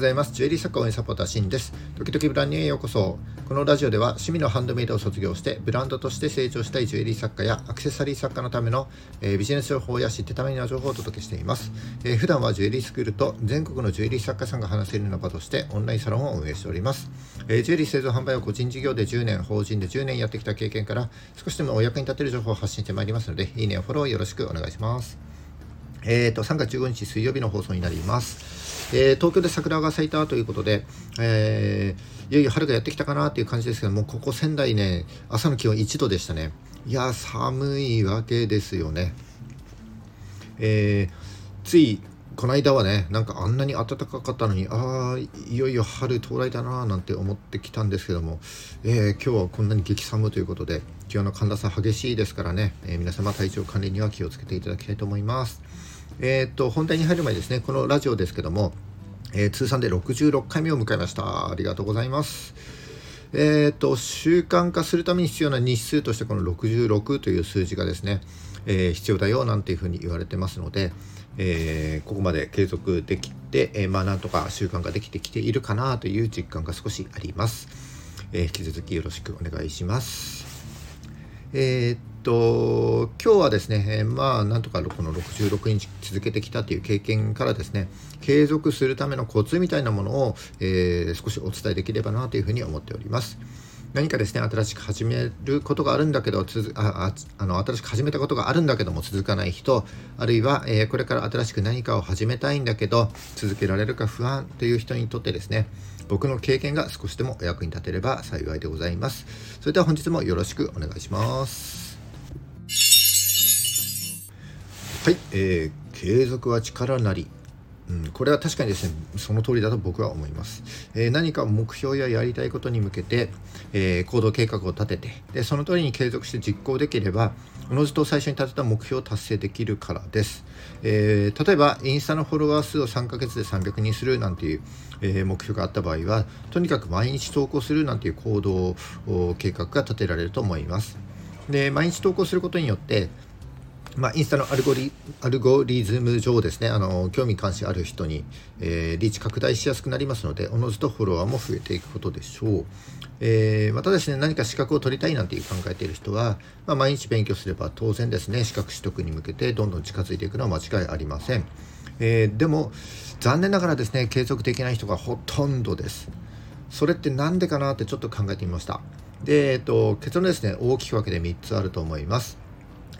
ございます。ジュエリー作家応援サポーターシンです。時々ブランニューへようこそ。このラジオでは趣味のハンドメイドを卒業してブランドとして成長したいジュエリー作家やアクセサリー作家のための、えー、ビジネス情報や知ってための情報をお届けしています、えー、普段はジュエリースクールと全国のジュエリー作家さんが話せるような場としてオンラインサロンを運営しております。えー、ジュエリー製造販売を個人事業で10年、法人で10年やってきた経験から少しでもお役に立てる情報を発信してまいりますので、いいねフォローよろしくお願いします。えーと、3月15日水曜日の放送になります。えー、東京で桜が咲いたということで、えー、いよいよ春がやってきたかなという感じですけども、ここ仙台ね、朝の気温1度でしたね。いや、寒いわけですよね。えー、ついこの間はね、なんかあんなに暖かかったのに、ああ、いよいよ春到来だななんて思ってきたんですけども、えー、今日はこんなに激寒ということで、気温の寒暖差激しいですからね、えー、皆様体調管理には気をつけていただきたいと思います。えー、と、本題に入る前ですね、このラジオですけども、えー、通算で66回目を迎えました。ありがとうございます。えー、っと、習慣化するために必要な日数として、この66という数字がですね、えー、必要だよなんていうふうに言われてますので、えー、ここまで継続できて、えー、まあなんとか習慣ができてきているかなという実感が少しあります。えー、引き続きよろしくお願いします。え、っと今日はですね、まあなんとかこの66日続けてきたという経験からですね継続するためのコツみたいなものを、えー、少しお伝えできればなというふうに思っております。何かですね新しく始めることがあるんだけどつああの新しく始めたことがあるんだけども続かない人あるいは、えー、これから新しく何かを始めたいんだけど続けられるか不安という人にとってですね僕の経験が少しでもお役に立てれば幸いでございますそれでは本日もよろしくお願いしますはい、えー、継続は力なり。うん、これは確かにですねその通りだと僕は思います、えー、何か目標ややりたいことに向けて、えー、行動計画を立ててでその通りに継続して実行できればおのずと最初に立てた目標を達成できるからです、えー、例えばインスタのフォロワー数を3ヶ月で300人するなんていう、え目標があった場合はとにかく毎日投稿するなんていう行動計画が立てられると思います。で毎日投稿することによってまあ、インスタのアルゴリアルゴリズム上ですね。あの興味関心ある人に、えー、リーチ拡大しやすくなりますのでおのずとフォロワーも増えていくことでしょう、えー、またですね何か資格を取りたいなんていう考えている人は、まあ、毎日勉強すれば当然ですね。資格取得に向けてどんどん近づいていくのは間違いありません、えー、でも残念ながらですね継続できない人がほとんどです。それって何でかなってちょっと考えてみました。で、えっと、結論ですね。大きく分けて3つあると思います。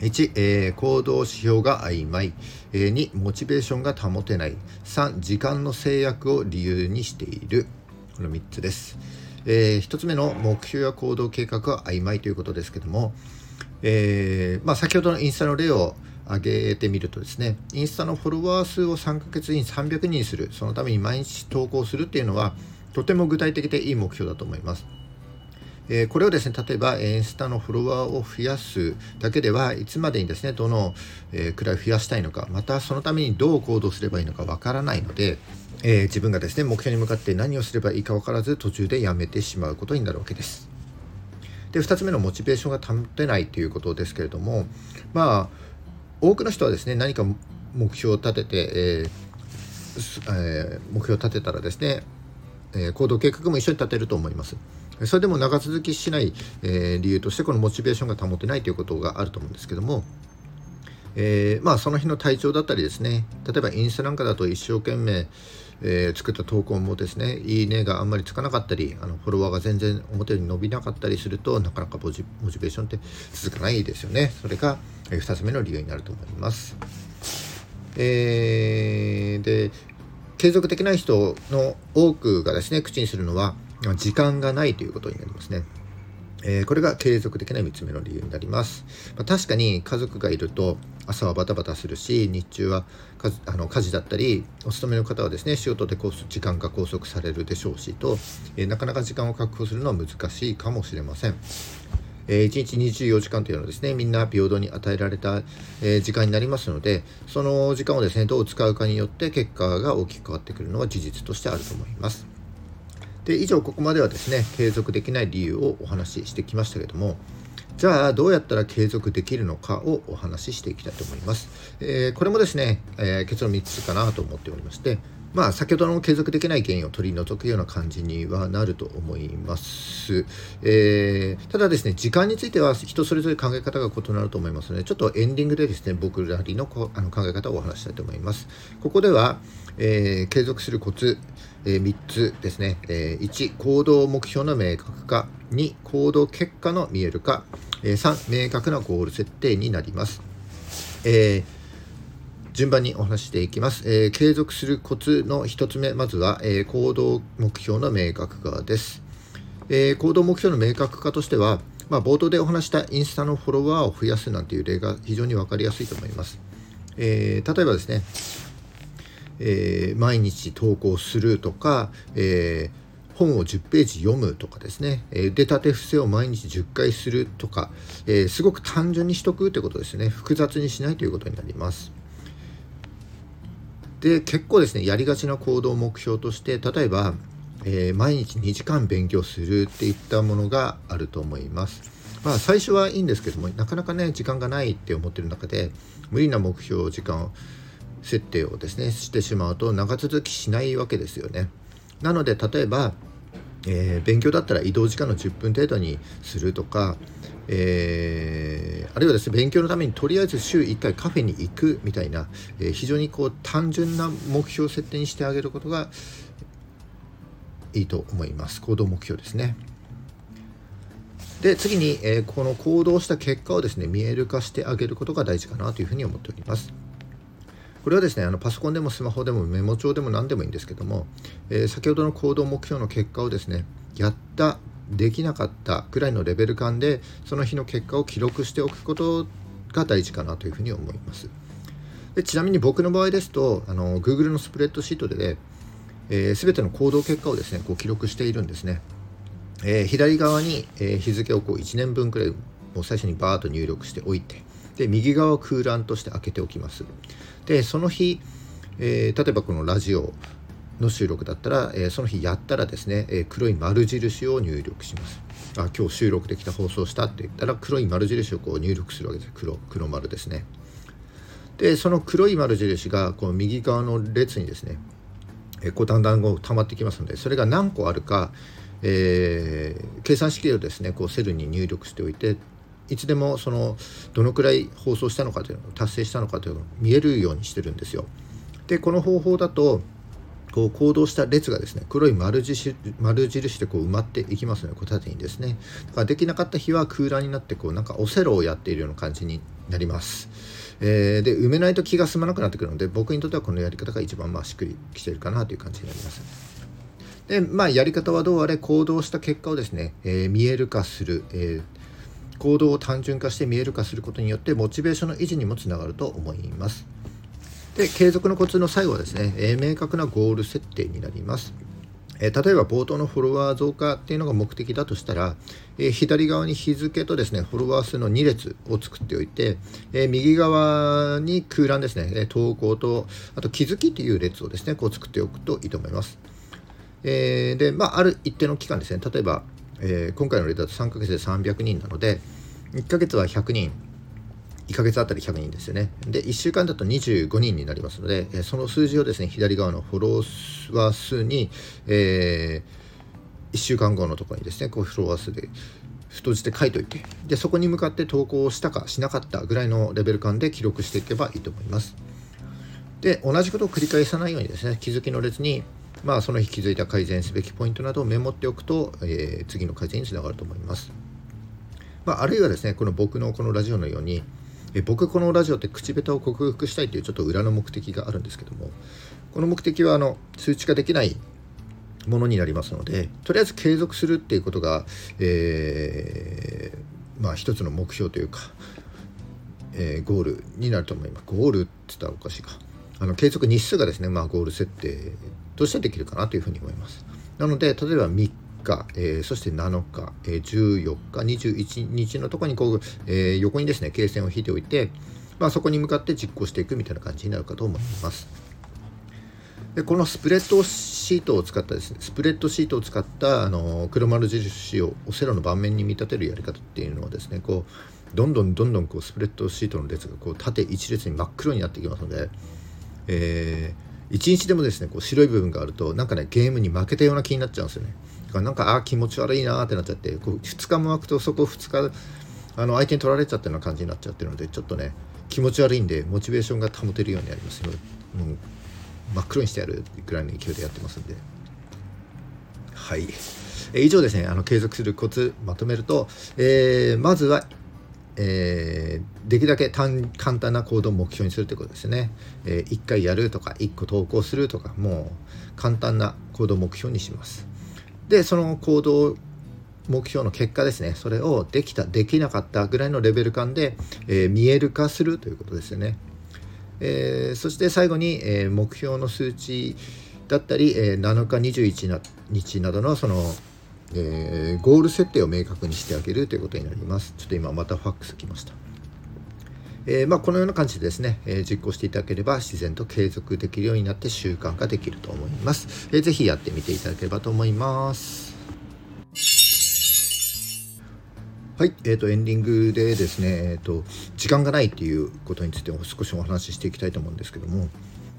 1、えー、行動指標が曖昧、えー、2、モチベーションが保てない、3、時間の制約を理由にしている。この3つです。えー、1つ目の目標や行動計画は曖昧ということですけども、えー、まあ、先ほどのインスタの例を挙げてみるとですね、インスタのフォロワー数を3ヶ月に300人にする、そのために毎日投稿するっていうのは、とても具体的でいい目標だと思います。えこれをですね例えばインスタのフォロワーを増やすだけではいつまでにですねどの、くらい増やしたいのかまたそのためにどう行動すればいいのかわからないので、え自分がですね目標に向かって何をすればいいか分からず途中でやめてしまうことになるわけです。で2つ目のモチベーションが保てないということですけれどもまあ多くの人はですね何か目標を立てて、えーえー、目標を立てたらですね、え行動計画も一緒に立てると思います。それでも長続きしない、えー、理由としてこのモチベーションが保てないということがあると思うんですけども、えー、まあ、その日の体調だったりですね例えばインスタなんかだと一生懸命、えー、作った投稿もですねいいねがあんまりつかなかったりあのフォロワーが全然表に伸びなかったりするとなかなかモチモチベーションって続かないですよねそれが、え2つ目の理由になると思います。えー、で継続できない人の多くがですね口にするのは時間がないということになりますね。えー、これが継続的な3つ目の理由になります。まあ、確かに家族がいると朝はバタバタするし日中はあの家事だったりお勤めの方はですね仕事で時間が拘束されるでしょうしと、えー、なかなか時間を確保するのは難しいかもしれません。えー、1日24時間というのはですねみんな平等に与えられた、えー、時間になりますのでその時間をですねどう使うかによって結果が大きく変わってくるのは事実としてあると思います。で以上ここまではですね継続できない理由をお話ししてきましたけどもじゃあどうやったら継続できるのかをお話ししていきたいと思います、えー、これもですね、えー、結論3つかなと思っておりましてまあ、先ほどの継続できない原因を取り除くような感じにはなると思います。えー、ただですね、時間については人それぞれ考え方が異なると思いますので、ちょっとエンディングでですね、僕らりのあの考え方をお話したいと思います。ここでは、えー、継続するコツ、えー、3つですね、えー、1、行動目標の明確化、2、行動結果の見える化、えー、3、明確なゴール設定になります。えー順番にお話していきます。えー、継続するコツの1つ目、まずは、えー、行動目標の明確化です。えー、行動目標の明確化としては、まあ、冒頭でお話したインスタのフォロワーを増やすなんていう例が非常に分かりやすいと思います。え例えばですね、え毎日投稿するとか、え本を10ページ読むとかですね、え出たて伏せを毎日10回するとか、えすごく単純にしとくということですね。複雑にしないということになります。で結構ですねやりがちな行動目標として例えば、えー、毎日2時間勉強するっていったものがあると思います。まあ最初はいいんですけどもなかなかね時間がないって思ってる中で無理な目標時間設定をですねしてしまうと長続きしないわけですよね。なので例えば、えー、勉強だったら移動時間の10分程度にするとか、えー、あるいはですね勉強のためにとりあえず週1回カフェに行くみたいな、えー、非常にこう単純な目標設定にしてあげることがいいと思います。行動目標ですね。で次に、えー、この行動した結果をですね見える化してあげることが大事かなというふうに思っております。これはですねあのパソコンでもスマホでもメモ帳でも何でもいいんですけども、えー、先ほどの行動目標の結果をですねやったできなかったくらいのレベル感でその日の結果を記録しておくことが大事かなというふうに思います。でちなみに僕の場合ですとあの Google のスプレッドシートで、ね、えー、全ての行動結果をですねこう記録しているんですね、えー、左側に、えー、日付をこう1年分くらいもう最初にバーッと入力しておいてで右側を空欄として開けておきます。でその日、えー例えばこのラジオの収録だったら、えー、その日やったらですね、えー、黒い丸印を入力します。あ今日収録できた放送したって言ったら黒い丸印をこう入力するわけです黒黒丸ですね。でその黒い丸印がこの右側の列にですね、え、こうだんだんこう溜まってきますのでそれが何個あるか、えー、計算式をですねこうセルに入力しておいていつでもそのどのくらい放送したのかというのを達成したのかというのを見えるようにしてるんですよ。でこの方法だとこう行動した列がですね黒い丸印丸印でこう埋まっていきますのでこう縦にですね。だからできなかった日は空欄になってこうなんかオセロをやっているような感じになります、えー、で埋めないと気が済まなくなってくるので僕にとってはこのやり方が一番まあしっくりきてるかなという感じになります。でまあやり方はどうあれ行動した結果をですね、えー、見える化する、えー行動を単純化して見える化することによってモチベーションの維持にもつながると思います。で継続のコツの最後はですね、え、明確なゴール設定になります。え、例えば冒頭のフォロワー増加っていうのが目的だとしたら、え、左側に日付とですねフォロワー数の2列を作っておいて、え右側に空欄ですね、え投稿とあと気づきっていう列をですねこう作っておくといいと思います。えでまあ、ある一定の期間ですね例えば、え今回の例だと3ヶ月で300人なので1ヶ月は100人1ヶ月あたり100人ですよね。で、1週間だと25人になりますので、えその数字をですね、左側のフォロワー数に、えー、1週間後のところにですね、こうフォロワー数で太字で書いておいて、で、そこに向かって投稿したかしなかったぐらいのレベル感で記録していけばいいと思います。で、同じことを繰り返さないようにですね、気づきの列に、まあ、その日気づいた改善すべきポイントなどをメモっておくと、えー、次の改善につながると思います。まあ、あるいはですね、この僕のこのラジオのように、え僕このラジオって口下手を克服したいというちょっと裏の目的があるんですけどもこの目的はあの数値化できないものになりますのでとりあえず継続するっていうことが、えー、まあ一つの目標というか、えー、ゴールになると思います。ゴールって言ったらおかしいか。あの継続日数がですね、まあ、ゴール設定としてできるかなというふうに思います。なので例えば3日、えー、そして7日、えー、14日、21日のところにこう、えー、横にですね、経線を引いておいて、まあ、そこに向かって実行していくみたいな感じになるかと思います。でこのスプレッドシートを使ったですね、スプレッドシートを使ったあの黒丸印をオセロの盤面に見立てるやり方っていうのはですね、こうどんどんどんどんこうスプレッドシートの列がこう縦一列に真っ黒になってきますので、えー1日でもですねこう白い部分があるとなんかねゲームに負けたような気になっちゃうんですよねだかなんかあ気持ち悪いなってなっちゃってこう2日も空くとそこ2日あの相手に取られちゃってるような感じになっちゃってるのでちょっとね気持ち悪いんでモチベーションが保てるようになります。もう真っ黒にしてやるぐらいの勢いでやってますんで。はい。以上ですね。あの継続するコツまとめると、えー、まずはえー、できるだけ簡単な行動を目標にするということですね、えー、1回やるとか1個投稿するとかもう簡単な行動を目標にします。でその行動目標の結果ですねそれをできたできなかったぐらいのレベル感で、えー、見える化するということですよね、えー、そして最後に、えー、目標の数値だったり、え7日21日などのそのえ、ゴール設定を明確にしてあげるということになります。ちょっと今またファックス来ました。えー、まあ、このような感じでですね、えー、実行していただければ自然と継続できるようになって習慣化できると思います。えー、ぜひやってみていただければと思います。はい、えーと、エンディングでですね、えーと、時間がないっていうことについて少しお話ししていきたいと思うんですけども、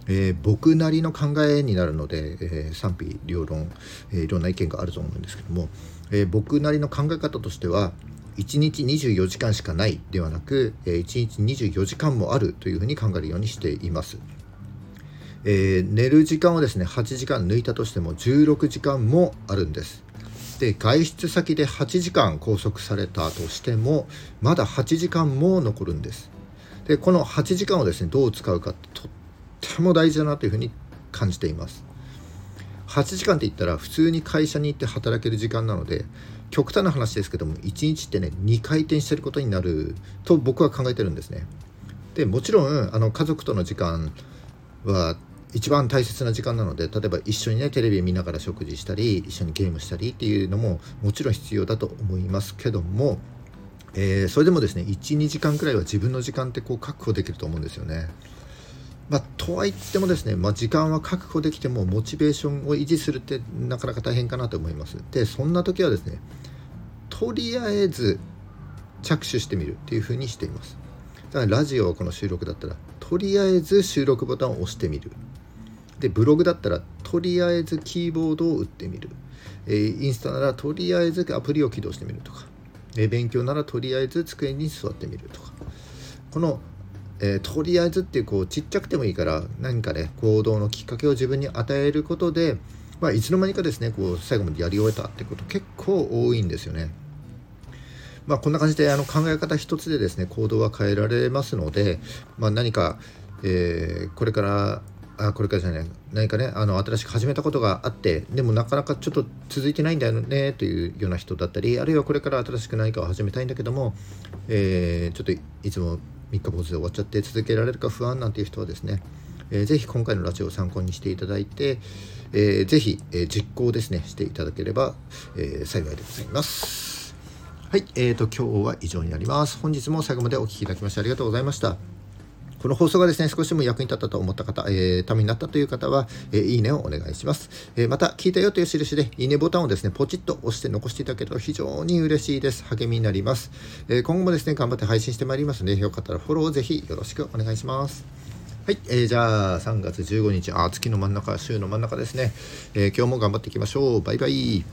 えー、僕なりの考えになるので、えー、賛否両論、えー、いろんな意見があると思うんですけども、え僕なりの考え方としては1日24時間しかないではなく、え1日24時間もあるというふうに考えるようにしています。え寝る時間をですね8時間抜いたとしても16時間もあるんです。で外出先で8時間拘束されたとしてもまだ8時間も残るんです。でこの8時間をですねどう使うかってとっても大事だなというふうに感じています8時間って言ったら普通に会社に行って働ける時間なので極端な話ですけども1日ってね2回転してることになると僕は考えてるんですねでもちろんあの家族との時間は一番大切な時間なので例えば一緒にねテレビ見ながら食事したり一緒にゲームしたりっていうのももちろん必要だと思いますけども、えー、それでもですね12時間くらいは自分の時間ってこう確保できると思うんですよね。まあ、とはいってもですね、まあ、時間は確保できてもモチベーションを維持するってなかなか大変かなと思います。でそんな時はですねとりあえず着手してみるっていうふうにしています。だからラジオはこの収録だったらとりあえず収録ボタンを押してみる。でブログだったらとりあえずキーボードを打ってみる、えー、インスタならとりあえずアプリを起動してみるとか、えー、勉強ならとりあえず机に座ってみるとか。このえー、とりあえずっていうこうちっちゃくてもいいから何かね行動のきっかけを自分に与えることで、まあ、いつの間にかですねこう最後までやり終えたってこと結構多いんですよね。まあ、こんな感じであの考え方一つでですね行動は変えられますので、まあ、何か、えー、これからあこれからじゃない何かねあの新しく始めたことがあってでもなかなかちょっと続いてないんだよねというような人だったりあるいはこれから新しく何かを始めたいんだけども、えー、ちょっといつも三日坊主で終わっちゃって続けられるか不安なんていう人はですね、えー、ぜひ今回のラジオを参考にしていただいて、えー、ぜひ、えー、実行ですねしていただければ、えー、幸いでございます。はい、えーと今日は以上になります。本日も最後までお聴きいただきましてありがとうございました。この放送がですね、少しでも役に立ったと思った方、えー、ためになったという方は、えー、いいねをお願いします。えー、また、聞いたよという印で、いいねボタンをですね、ポチッと押して残していただけると非常に嬉しいです。励みになります。えー、今後もですね、頑張って配信してまいりますので、よかったらフォローをぜひよろしくお願いします。はい、えー、じゃあ3月15日、あ、月の真ん中、週の真ん中ですね、えー、今日も頑張っていきましょう。バイバイ。